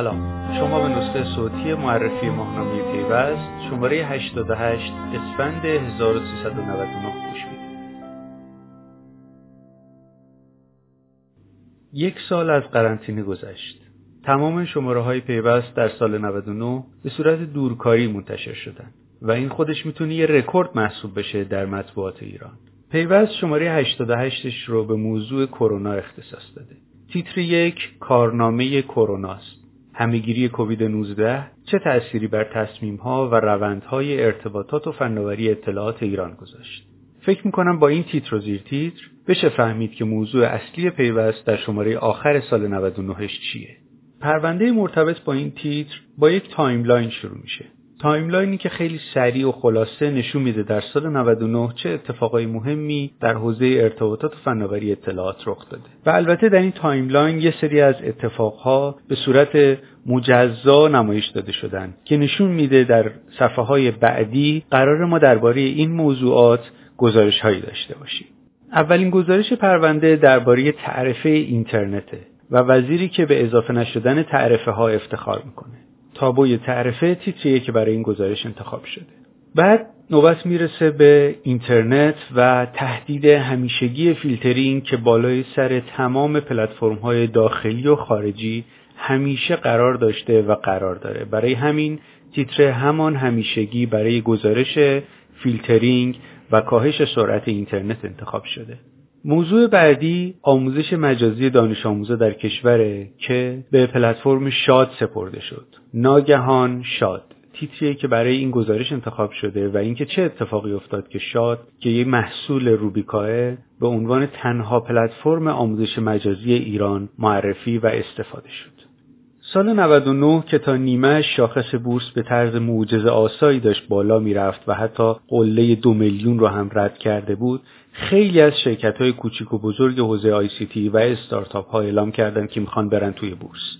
سلام. شما به نسخه صوتی معرفی ماهنامه پیوست شماره 88 اسفند 1399 گوش یک سال از قرنطینه گذشت. تمام شماره های پیوست در سال 99 به صورت دورکاری منتشر شدن و این خودش می‌تونه یه رکورد محسوب بشه در مطبوعات ایران. پیوست شماره 88 رو به موضوع کرونا اختصاص داده. تیتر یک کارنامه کروناست همهگیری کووید 19 چه تأثیری بر تصمیمها و روندهای ارتباطات و فناوری اطلاعات ایران گذاشت؟ فکر می‌کنم با این تیتر و زیر تیتر بشه فهمید که موضوع اصلی پیوست در شماره آخر سال 99 چیه. پرونده مرتبط با این تیتر با یک timeline شروع میشه. timeline ی که خیلی سریع و خلاصه نشون میده در سال 99 چه اتفاقای مهمی در حوزه ارتباطات و فناوری اطلاعات رخ داده. و البته در این timeline یه سری از اتفاقها به صورت مجزا نمایش داده شدن که نشون میده در صفحه های بعدی قرار ما درباره این موضوعات گزارش هایی داشته باشیم. اولین گزارش پرونده درباره تعرفه اینترنته و وزیری که به اضافه نشدن تعرفه ها افتخار می‌کنه. تابوی تعرفه تیتریه که برای این گزارش انتخاب شده. بعد نوبت می‌رسه به اینترنت و تهدید همیشگی فیلترینگ که بالای سر تمام پلتفرم های داخلی و خارجی همیشه قرار داشته و قرار داره. برای همین تیتر همان همیشگی برای گزارش فیلترینگ و کاهش سرعت اینترنت انتخاب شده. موضوع بعدی آموزش مجازی دانش آموزا در کشوره که به پلتفرم شاد سپرده شد. ناگهان شاد تیتریه که برای این گزارش انتخاب شده و اینکه چه اتفاقی افتاد که شاد که یک محصول روبیکاه به عنوان تنها پلتفرم آموزش مجازی ایران معرفی و استفاده شد. سال 99 که تا نیمه شاخص بورس به طرز معجزه آسایی داشت بالا می‌رفت و حتی قله دو میلیون رو هم رد کرده بود خیلی از شرکت های کوچیک و بزرگ حوزه آی سی تی و استارتاپ ها اعلام کردند که می‌خوان برن توی بورس.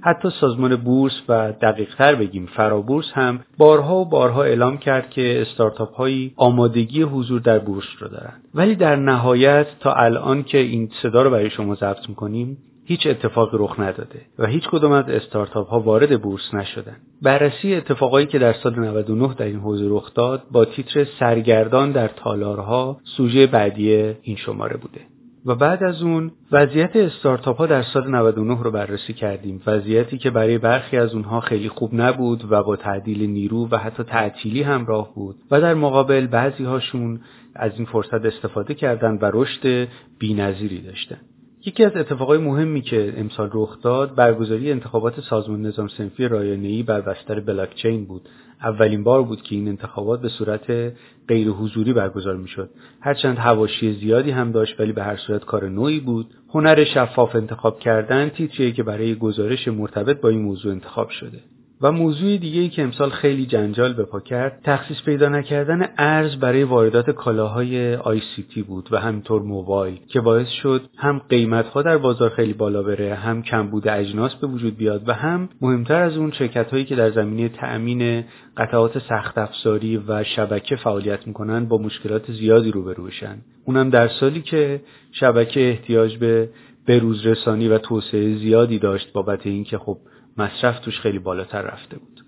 حتی سازمان بورس و دقیق تر بگیم فرابورس هم بارها و بارها اعلام کرد که استارتاپ هایی آمادگی حضور در بورس رو دارن. ولی در نهایت تا الان که این صدا رو برای شما ضبط می‌کنیم هیچ اتفاقی رخ نداده و هیچ کدوم از استارتاپ ها وارد بورس نشدن. بررسی اتفاقایی که در سال 99 در این حوزه رخ داد با تیتر سرگردان در تالارها سوژه بعدی این شماره بوده. و بعد از اون وضعیت استارتاپ ها در سال 99 رو بررسی کردیم وضعیتی که برای برخی از اونها خیلی خوب نبود و با تعدیل نیرو و حتی تعطیلی همراه بود و در مقابل بعضی هاشون از این فرصت استفاده کردند و رشد بینظیری داشتن یکی از اتفاقای مهمی که امسال رخ داد برگزاری انتخابات سازمان نظام سنفی رایانه‌ای بر بستر بلاکچین بود. اولین بار بود که این انتخابات به صورت غیر حضوری برگزار می‌شد. هرچند هواشی زیادی هم داشت ولی به هر صورت کار نوعی بود. هنر شفاف انتخاب کردن تیتریه که برای گزارش مرتبط با این موضوع انتخاب شده. و موضوع دیگه ای که امسال خیلی جنجال به پا کرد تخصیص پیدا نکردن ارز برای واردات کالاهای آی سی تی بود و همینطور موبایل که باعث شد هم قیمت ها در بازار خیلی بالا بره هم کمبود اجناس به وجود بیاد و هم مهمتر از اون شرکت هایی که در زمینه تأمین قطعات سخت افزاری و شبکه فعالیت می‌کنن با مشکلات زیادی روبرو بشن. اونم در سالی که شبکه احتیاج به بروز رسانی و توسعه زیادی داشت بابت اینکه خب مصرف توش خیلی بالاتر رفته بود.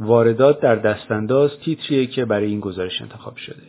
واردات در دستانداز تیتریه که برای این گزارش انتخاب شده.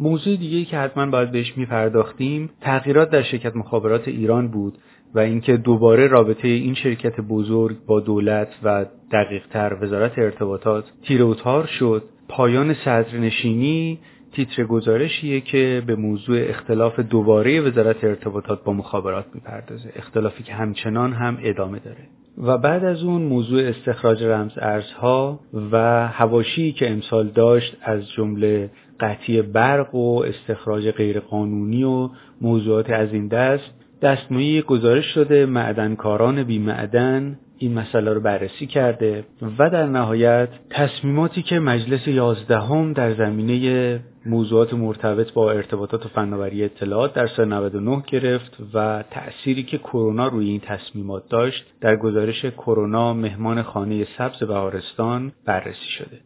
موضوع دیگه که حتما باید بهش میپرداختیم تغییرات در شرکت مخابرات ایران بود و اینکه دوباره رابطه این شرکت بزرگ با دولت و دقیقتر وزارت ارتباطات تیر و تار شد پایان صدرنشینی تیتر گزارشیه که به موضوع اختلاف دوباره وزارت ارتباطات با مخابرات می‌پردازه. اختلافی که همچنان هم ادامه داره. و بعد از اون موضوع استخراج رمز ارزها و هواشی که امسال داشت از جمله قطعی برق و استخراج غیرقانونی و موضوعات از این دست دستمویی گزارش شده. معدنکاران بی معدن این مسئله رو بررسی کرده و در نهایت تصمیماتی که مجلس یازدهم در زمینه موضوعات مرتبط با ارتباطات و فناوری اطلاعات در سال 99 گرفت و تأثیری که کرونا روی این تصمیمات داشت در گزارش کرونا مهمان خانه سبز بهارستان بررسی شده.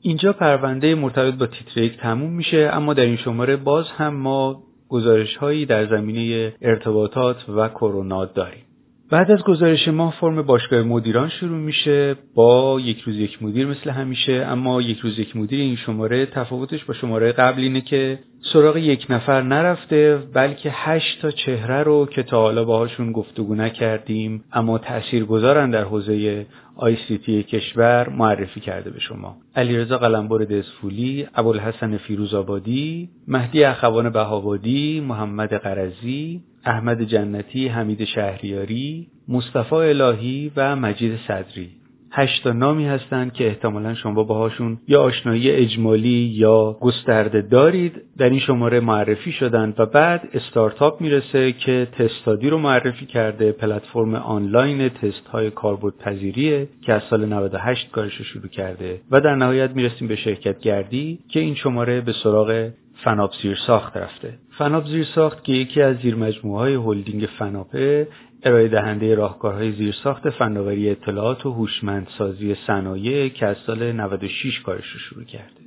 اینجا پرونده مرتبط با تیتر یک تموم میشه اما در این شماره باز هم ما گزارش هایی در زمینه ارتباطات و کرونا داریم. بعد از گزارش ما فرم باشگاه مدیران شروع میشه با یک روز یک مدیر مثل همیشه اما یک روز یک مدیر این شماره تفاوتش با شماره قبل اینه که سراغ یک نفر نرفته بلکه هشت تا چهره رو که تا حالا باهاشون گفتگو نکردیم اما تأثیر گذارن در حوزه آی سی تی کشور معرفی کرده به شما. علیرضا قلمبر دسفولی ابوالحسن فیروز آبادی مهدی اخوان بهابادی محمد قرزی احمد جنتی حمید شهریاری مصطفی الهی و مجید صدری. هشت نامی هستند که احتمالا شما باهاشون یا آشنایی اجمالی یا گسترده دارید. در این شماره معرفی شدند و بعد استارتاپ می‌رسه که تستادی رو معرفی کرده. پلتفرم آنلاین تست های کاربرد پذیریه که از سال 98 کارش رو شروع کرده. و در نهایت می‌رسیم به شرکت گردی که این شماره به سراغ فناب زیر ساخت رفته. فناب زیر ساخت که یکی از زیر مجموعه های هلدینگ فناپه ارائه دهنده راهکارهای زیرساخت فناوری اطلاعات و هوشمندسازی صنایع که از سال 96 کارش رو شروع کرده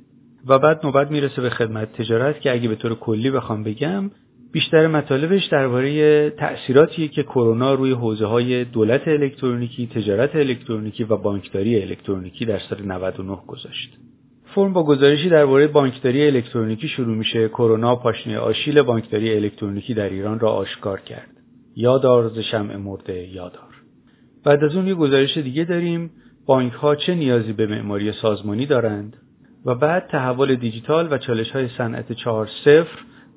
و بعد نوبت می‌رسه به خدمت تجارت که اگه به طور کلی بخوام بگم بیشتر مطالبش درباره تأثیراتی که کرونا روی حوزه های دولت الکترونیکی، تجارت الکترونیکی و بانکداری الکترونیکی در سال 99 گذاشت. فرم با گزارشی درباره بانکداری الکترونیکی شروع میشه کرونا پاشنه آشیل بانکداری الکترونیکی در ایران را آشکار کرد. یادار ز شمع مرده یادار بعد از اون یه گزارش دیگه داریم بانک ها چه نیازی به معماری سازمانی دارند؟ و بعد تحول دیجیتال و چالش های صنعت 4.0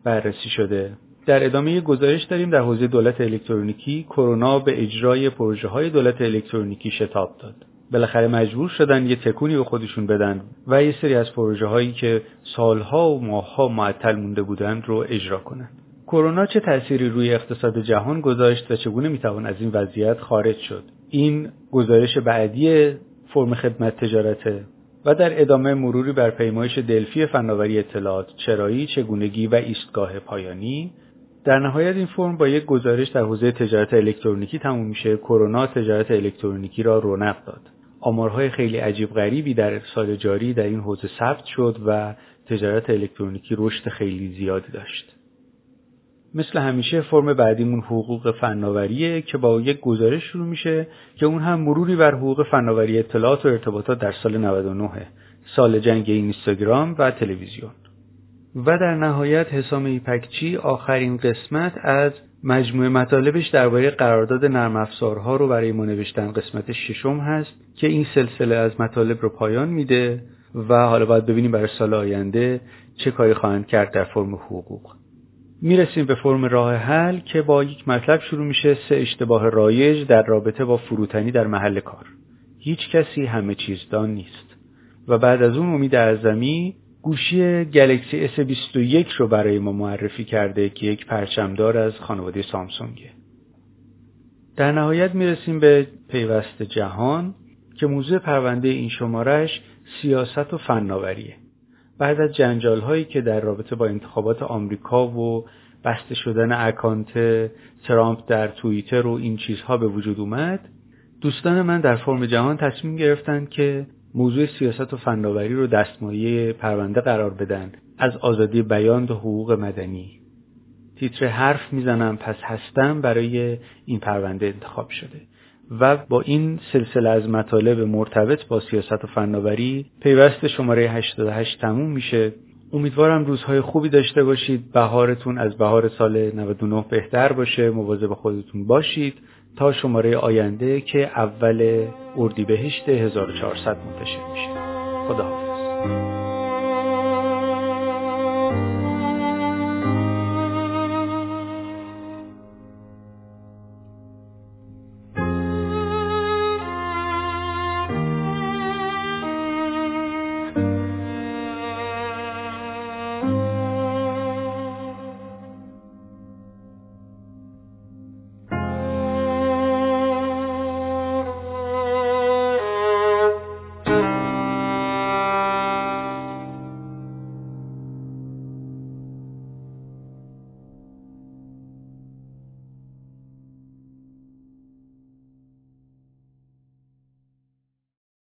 بررسی شده. در ادامه یه گزارش داریم در حوزه دولت الکترونیکی کرونا به اجرای پروژه های دولت الکترونیکی شتاب داد. بالاخره مجبور شدن یه تکونی به خودشون بدن و یه سری از پروژه هایی که سالها و ماهها معطل مونده بودند رو اجرا کنند کرونا چه تأثیری روی اقتصاد جهان گذاشت و چگونه می‌توان از این وضعیت خارج شد؟ این گزارش بعدی فرم خدمت تجارته و در ادامه مروری بر پیمایش دلفی فناوری اطلاعات چرایی چگونگی و ایستگاه پایانی. در نهایت این فرم با یک گزارش در حوزه تجارت الکترونیکی تموم میشه. کرونا تجارت الکترونیکی را رونق داد. آمارهای خیلی عجیب غریبی در سال جاری در این حوزه ثبت شد و تجارت الکترونیکی رشد خیلی زیادی داشت. مثل همیشه فرم بعدیمون حقوق فناوریه که با یک گزارش شروع میشه که اون هم مروری بر حقوق فناوری اطلاعات و ارتباطات در سال 99 سال جنگ اینستاگرام و تلویزیون. و در نهایت حسام ایپکچی آخرین قسمت از مجموعه مطالبش درباره قرارداد نرم افزارها رو برای ما نوشتن قسمت ششم هست که این سلسله از مطالب رو پایان میده و حالا باید ببینیم برای سال آینده چه کاری خواهند کرد در فرم حقوق. می‌رسیم به فرم راه حل که با یک مطلب شروع میشه سه اشتباه رایج در رابطه با فروتنی در محل کار. هیچ کسی همه چیزدان نیست. و بعد از اون امید اعظمی گوشی گلکسی S21 رو برای ما معرفی کرده که یک پرچمدار از خانواده سامسونگه در نهایت می‌رسیم به پیوست جهان که موضوع پرونده این شمارش سیاست و فناوریه. بعد از جنجال هایی که در رابطه با انتخابات آمریکا و بسته شدن اکانت ترامپ در توییتر و این چیزها به وجود اومد. دوستان من در فرم جهان تصمیم گرفتند که موضوع سیاست و فناوری رو دستمایه پرونده قرار بدن از آزادی بیان و حقوق مدنی. تیتر حرف می‌زنم پس هستم برای این پرونده انتخاب شده. و با این سلسله از مطالب مرتبط با سیاست و فناوری پیوست شماره 88 تموم میشه. امیدوارم روزهای خوبی داشته باشید. بهارتون از بهار سال 99 بهتر باشه. مواظب خودتون باشید. تا شماره آینده که اول اردیبهشت 1400 منتشر میشه. خدا